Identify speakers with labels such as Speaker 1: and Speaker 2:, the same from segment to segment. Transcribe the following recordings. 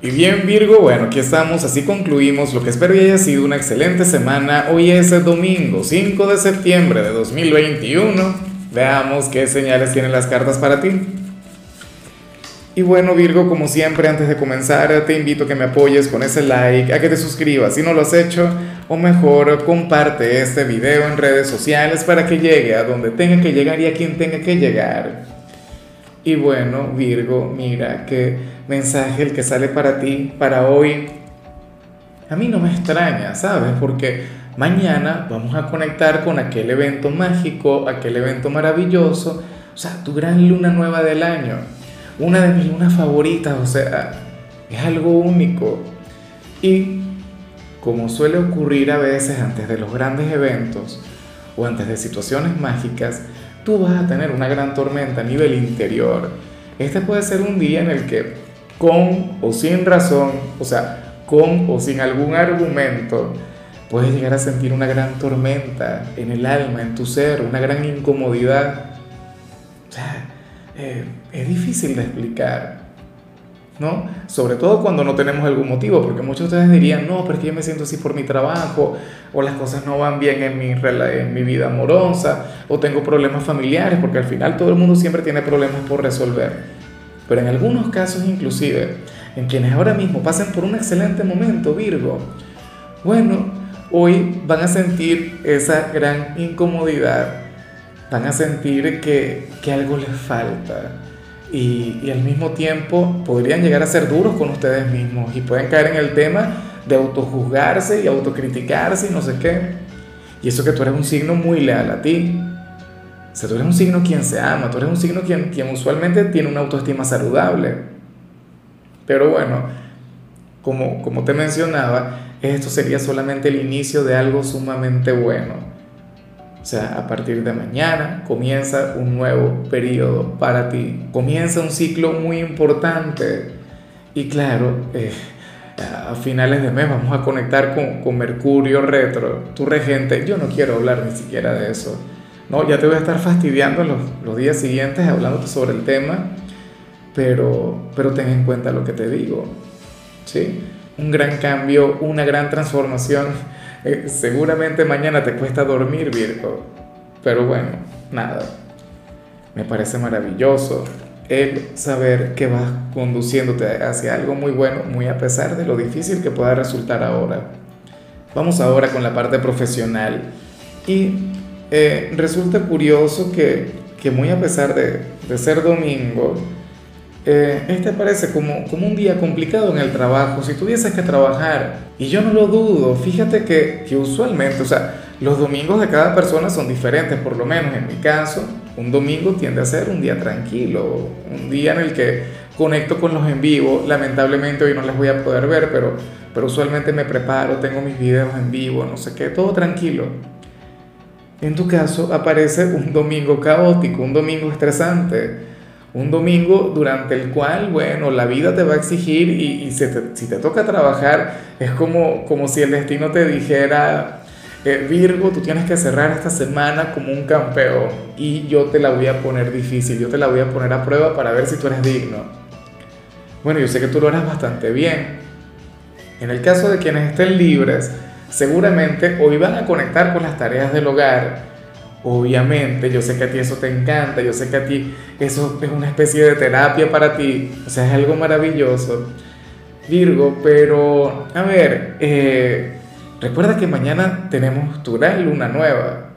Speaker 1: Y bien Virgo, bueno, aquí estamos, así concluimos lo que espero que haya sido una excelente semana. Hoy es el domingo 5 de septiembre de 2021. Veamos qué señales tienen las cartas para ti. Y bueno Virgo, como siempre, antes de comenzar, te invito a que me apoyes con ese like, a que te suscribas si no lo has hecho, o mejor, comparte este video en redes sociales para que llegue a donde tenga que llegar y a quien tenga que llegar. Y bueno, Virgo, mira que mensaje el que sale para ti, para hoy, a mí no me extraña, ¿sabes? Porque mañana vamos a conectar con aquel evento mágico, aquel evento maravilloso, o sea, tu gran luna nueva del año, una de mis lunas favoritas, o sea, es algo único. Y como suele ocurrir a veces antes de los grandes eventos o antes de situaciones mágicas, tú vas a tener una gran tormenta a nivel interior. Este puede ser un día en el que con o sin razón, o sea, con o sin algún argumento, puedes llegar a sentir una gran tormenta en el alma, en tu ser, una gran incomodidad. O sea, eh, es difícil de explicar, ¿no? Sobre todo cuando no tenemos algún motivo, porque muchos de ustedes dirían, no, pero es que yo me siento así por mi trabajo, o las cosas no van bien en mi, en mi vida amorosa, o tengo problemas familiares, porque al final todo el mundo siempre tiene problemas por resolver. Pero en algunos casos inclusive, en quienes ahora mismo pasen por un excelente momento, Virgo, bueno, hoy van a sentir esa gran incomodidad, van a sentir que, que algo les falta y, y, al mismo tiempo podrían llegar a ser duros con ustedes mismos y pueden caer en el tema de autojuzgarse y autocriticarse y no sé qué. Y eso que tú eres un signo muy leal a ti, o sea, tú eres un signo quien se ama, tú eres un signo quien, quien usualmente tiene una autoestima saludable. Pero bueno, como, como te mencionaba, esto sería solamente el inicio de algo sumamente bueno. O sea, a partir de mañana comienza un nuevo periodo para ti. Comienza un ciclo muy importante. Y claro, eh, a finales de mes vamos a conectar con, con Mercurio retro, tu regente. Yo no quiero hablar ni siquiera de eso no, ya te voy a estar fastidiando los, los días siguientes hablándote sobre el tema, pero, pero ten en cuenta lo que te digo. ¿sí? Un gran cambio, una gran transformación. Eh, seguramente mañana te cuesta dormir, Virgo, pero bueno, nada. Me parece maravilloso el saber que vas conduciéndote hacia algo muy bueno, muy a pesar de lo difícil que pueda resultar ahora. Vamos ahora con la parte profesional. Y eh, resulta curioso que, que, muy a pesar de, de ser domingo, eh, este parece como, como un día complicado en el trabajo, si tuvieses que trabajar, y yo no lo dudo, fíjate que, que usualmente, o sea, los domingos de cada persona son diferentes, por lo menos en mi caso, un domingo tiende a ser un día tranquilo, un día en el que conecto con los en vivo, lamentablemente hoy no les voy a poder ver, pero, pero usualmente me preparo, tengo mis videos en vivo, no sé qué, todo tranquilo. En tu caso aparece un domingo caótico, un domingo estresante, un domingo durante el cual, bueno, la vida te va a exigir y, si, te, toca trabajar, es como, como si el destino te dijera, eh, Virgo, tú tienes que cerrar esta semana como un campeón y yo te la voy a poner difícil, yo te la voy a poner a prueba para ver si tú eres digno. Bueno, yo sé que tú lo harás bastante bien. En el caso de quienes estén libres, seguramente hoy van a conectar con las tareas del hogar. Obviamente, yo sé que a ti eso te encanta, yo sé que a ti eso es una especie de terapia para ti, o sea, es algo maravilloso. Virgo, pero a ver, eh, recuerda que mañana tenemos tu gran luna nueva.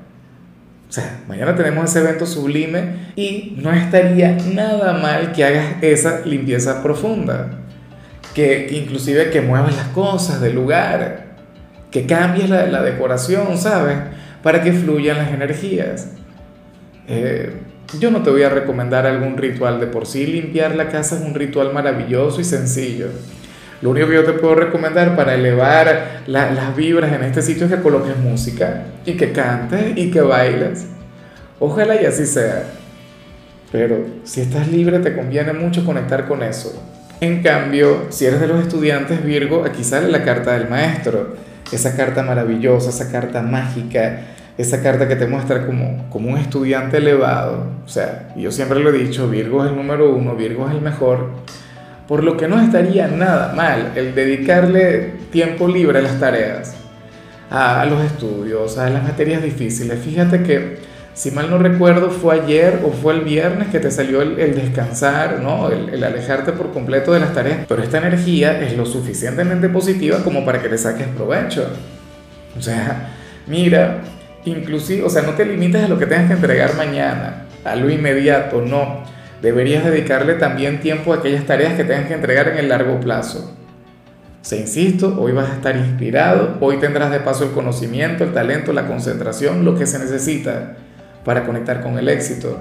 Speaker 1: O sea, mañana tenemos ese evento sublime y no estaría nada mal que hagas esa limpieza profunda. Que, inclusive que muevas las cosas del lugar, que cambies la decoración, ¿sabes? Para que fluyan las energías. Eh, yo no te voy a recomendar algún ritual de por sí. Limpiar la casa es un ritual maravilloso y sencillo. Lo único que yo te puedo recomendar para elevar las vibras en este sitio es que coloques música y que cantes y que bailes. Ojalá y así sea. Pero si estás libre te conviene mucho conectar con eso. En cambio, si eres de los estudiantes Virgo, aquí sale la carta del maestro esa carta maravillosa, esa carta mágica, esa carta que te muestra como, como un estudiante elevado. O sea, yo siempre lo he dicho, Virgo es el número uno, Virgo es el mejor, por lo que no estaría nada mal el dedicarle tiempo libre a las tareas, a los estudios, a las materias difíciles. Fíjate que, si mal no recuerdo, fue ayer o fue el viernes que te salió el, descansar, ¿no? El, alejarte por completo de las tareas. Pero esta energía es lo suficientemente positiva como para que le saques provecho. O sea, mira, inclusive, o sea, no te limites a lo que tengas que entregar mañana, a lo inmediato, no deberías dedicarle también tiempo a aquellas tareas que tengas que entregar en el largo plazo. Se insisto, hoy vas a estar inspirado, hoy tendrás de paso el conocimiento, el talento, la concentración, lo que se necesita para conectar con el éxito.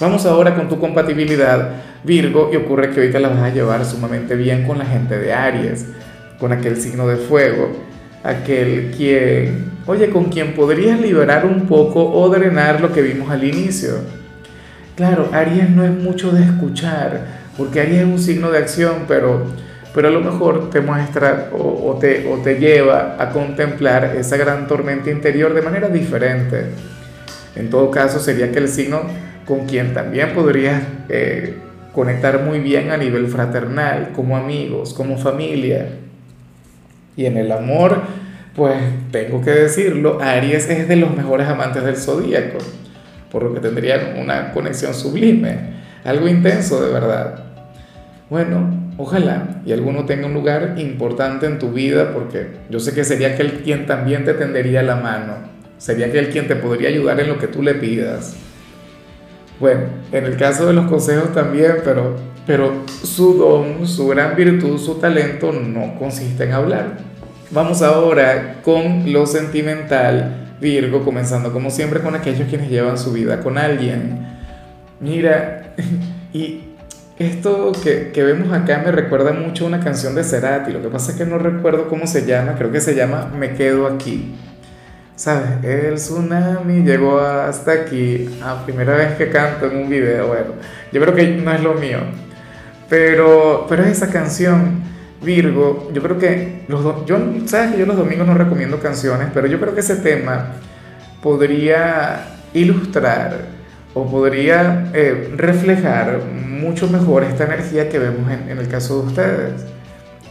Speaker 1: Vamos ahora con tu compatibilidad, Virgo, y ocurre que hoy te la vas a llevar sumamente bien con la gente de Aries, con aquel signo de fuego, aquel quien, oye, con quien podrías liberar un poco o drenar lo que vimos al inicio Claro, Aries no es mucho de escuchar, porque Aries es un signo de acción, pero, pero a lo mejor te muestra o, te, o te lleva a contemplar esa gran tormenta interior de manera diferente. En todo caso, sería que el signo con quien también podrías eh, conectar muy bien a nivel fraternal, como amigos, como familia. Y en el amor, pues tengo que decirlo, Aries es de los mejores amantes del zodíaco por lo que tendrían una conexión sublime, algo intenso de verdad. Bueno, ojalá y alguno tenga un lugar importante en tu vida porque yo sé que sería aquel quien también te tendería la mano, sería aquel quien te podría ayudar en lo que tú le pidas. Bueno, en el caso de los consejos también, pero, pero su don, su gran virtud, su talento no consiste en hablar. Vamos ahora con lo sentimental Virgo, comenzando como siempre con aquellos quienes llevan su vida con alguien. Mira, y esto que, que, vemos acá me recuerda mucho a una canción de Cerati, lo que pasa es que no recuerdo cómo se llama, creo que se llama Me quedo aquí. ¿Sabes? El tsunami llegó hasta aquí, a primera vez que canto en un video, bueno, yo creo que no es lo mío, pero, pero es esa canción Virgo, yo creo que los yo sabes que yo los domingos no recomiendo canciones, pero yo creo que ese tema podría ilustrar o podría eh, reflejar mucho mejor esta energía que vemos en, el caso de ustedes.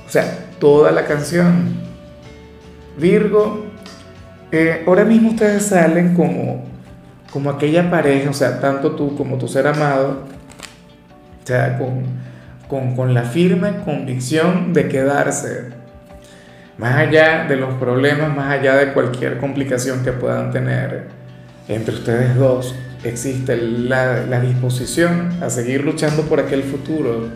Speaker 1: O sea, toda la canción. Virgo, eh, ahora mismo ustedes salen como, como aquella pareja, o sea, tanto tú como tu ser amado, o sea, con con, la firme convicción de quedarse, más allá de los problemas, más allá de cualquier complicación que puedan tener entre ustedes dos, existe la, disposición a seguir luchando por aquel futuro.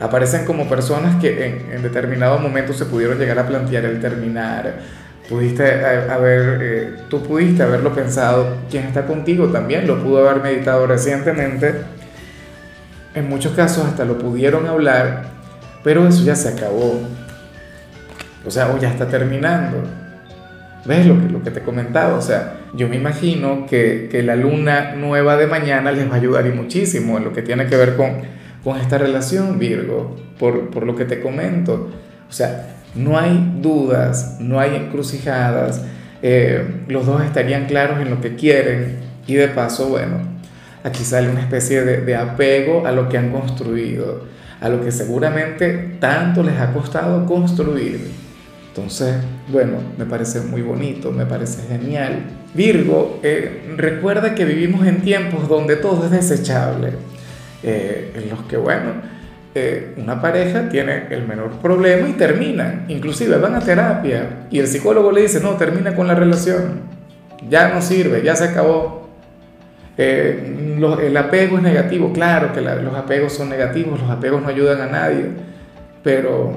Speaker 1: Aparecen como personas que en, determinado momento se pudieron llegar a plantear el terminar. Pudiste haber, eh, tú pudiste haberlo pensado, quien está contigo también lo pudo haber meditado recientemente en muchos casos hasta lo pudieron hablar, pero eso ya se acabó. O sea, o ya está terminando. ¿Ves lo que, lo que te comentaba? O sea, yo me imagino que, que, la luna nueva de mañana les va a ayudar y muchísimo en lo que tiene que ver con, con esta relación, Virgo, por, por lo que te comento. O sea, no hay dudas, no hay encrucijadas, eh, los dos estarían claros en lo que quieren y de paso, bueno, aquí sale una especie de, apego a lo que han construido, a lo que seguramente tanto les ha costado construir. Entonces, bueno, me parece muy bonito, me parece genial. Virgo, eh, recuerda que vivimos en tiempos donde todo es desechable, eh, en los que, bueno, eh, una pareja tiene el menor problema y terminan, inclusive van a terapia y el psicólogo le dice, no, termina con la relación, ya no sirve, ya se acabó, eh, el apego es negativo, claro que los apegos son negativos, los apegos no ayudan a nadie, pero,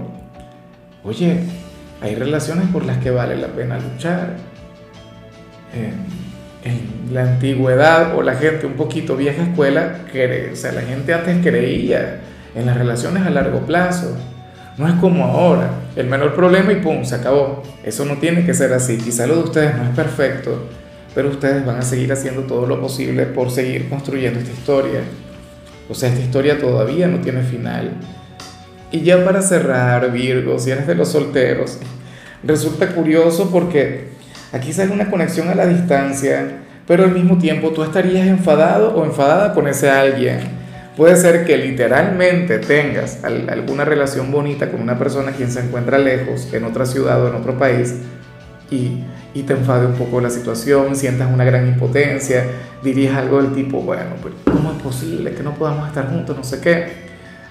Speaker 1: oye, hay relaciones por las que vale la pena luchar. en la antigüedad o la gente un poquito vieja escuela, o sea, la gente antes creía en las relaciones a largo plazo. No es como ahora, el menor problema y pum, se acabó. Eso no tiene que ser así. Quizá lo de ustedes no es perfecto, pero ustedes van a seguir haciendo todo lo posible por seguir construyendo esta historia. O sea, esta historia todavía no tiene final. Y ya para cerrar, Virgo, si eres de los solteros, resulta curioso porque aquí sale una conexión a la distancia, pero al mismo tiempo tú estarías enfadado o enfadada con ese alguien. Puede ser que literalmente tengas alguna relación bonita con una persona quien se encuentra lejos, en otra ciudad o en otro país, y, y te enfade un poco la situación, sientas una gran impotencia, dirías algo del tipo, bueno, pero ¿cómo es posible que no podamos estar juntos? No sé qué.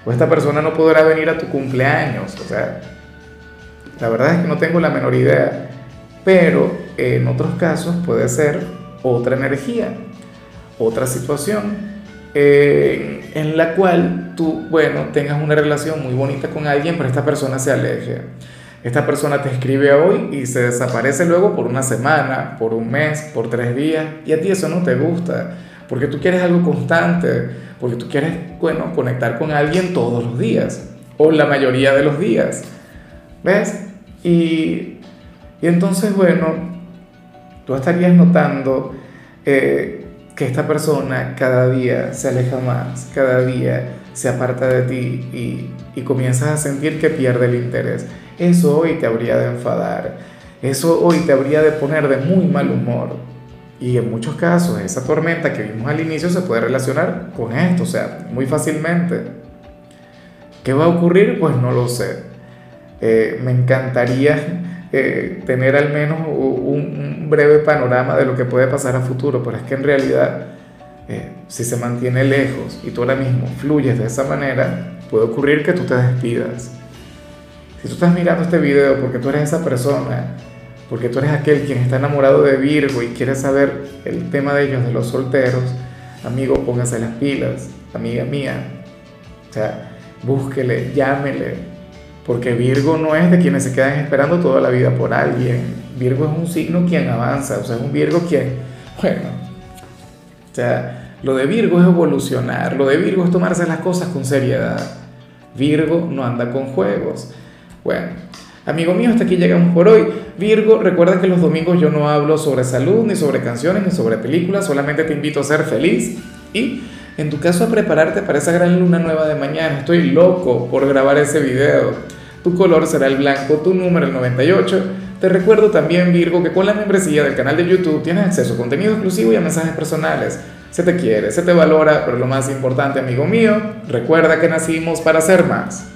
Speaker 1: O esta persona no podrá venir a tu cumpleaños. O sea, la verdad es que no tengo la menor idea. Pero en otros casos puede ser otra energía, otra situación eh, en la cual tú, bueno, tengas una relación muy bonita con alguien, pero esta persona se aleje. Esta persona te escribe hoy y se desaparece luego por una semana, por un mes, por tres días, y a ti eso no te gusta, porque tú quieres algo constante, porque tú quieres, bueno, conectar con alguien todos los días, o la mayoría de los días, ¿ves? Y, y entonces, bueno, tú estarías notando eh, que esta persona cada día se aleja más, cada día se aparta de ti y, y comienzas a sentir que pierde el interés. Eso hoy te habría de enfadar, eso hoy te habría de poner de muy mal humor. Y en muchos casos esa tormenta que vimos al inicio se puede relacionar con esto, o sea, muy fácilmente. ¿Qué va a ocurrir? Pues no lo sé. Eh, me encantaría eh, tener al menos un, breve panorama de lo que puede pasar a futuro, pero es que en realidad, eh, si se mantiene lejos y tú ahora mismo fluyes de esa manera, puede ocurrir que tú te despidas. Si tú estás mirando este video porque tú eres esa persona, porque tú eres aquel quien está enamorado de Virgo y quiere saber el tema de ellos, de los solteros, amigo, póngase las pilas, amiga mía. O sea, búsquele, llámele, porque Virgo no es de quienes se quedan esperando toda la vida por alguien. Virgo es un signo quien avanza, o sea, es un Virgo quien, bueno, o sea, lo de Virgo es evolucionar, lo de Virgo es tomarse las cosas con seriedad. Virgo no anda con juegos. Bueno, amigo mío, hasta aquí llegamos por hoy. Virgo, recuerda que los domingos yo no hablo sobre salud, ni sobre canciones, ni sobre películas, solamente te invito a ser feliz y en tu caso a prepararte para esa gran luna nueva de mañana. Estoy loco por grabar ese video. Tu color será el blanco, tu número el 98. Te recuerdo también, Virgo, que con la membresía del canal de YouTube tienes acceso a contenido exclusivo y a mensajes personales. Se te quiere, se te valora, pero lo más importante, amigo mío, recuerda que nacimos para ser más.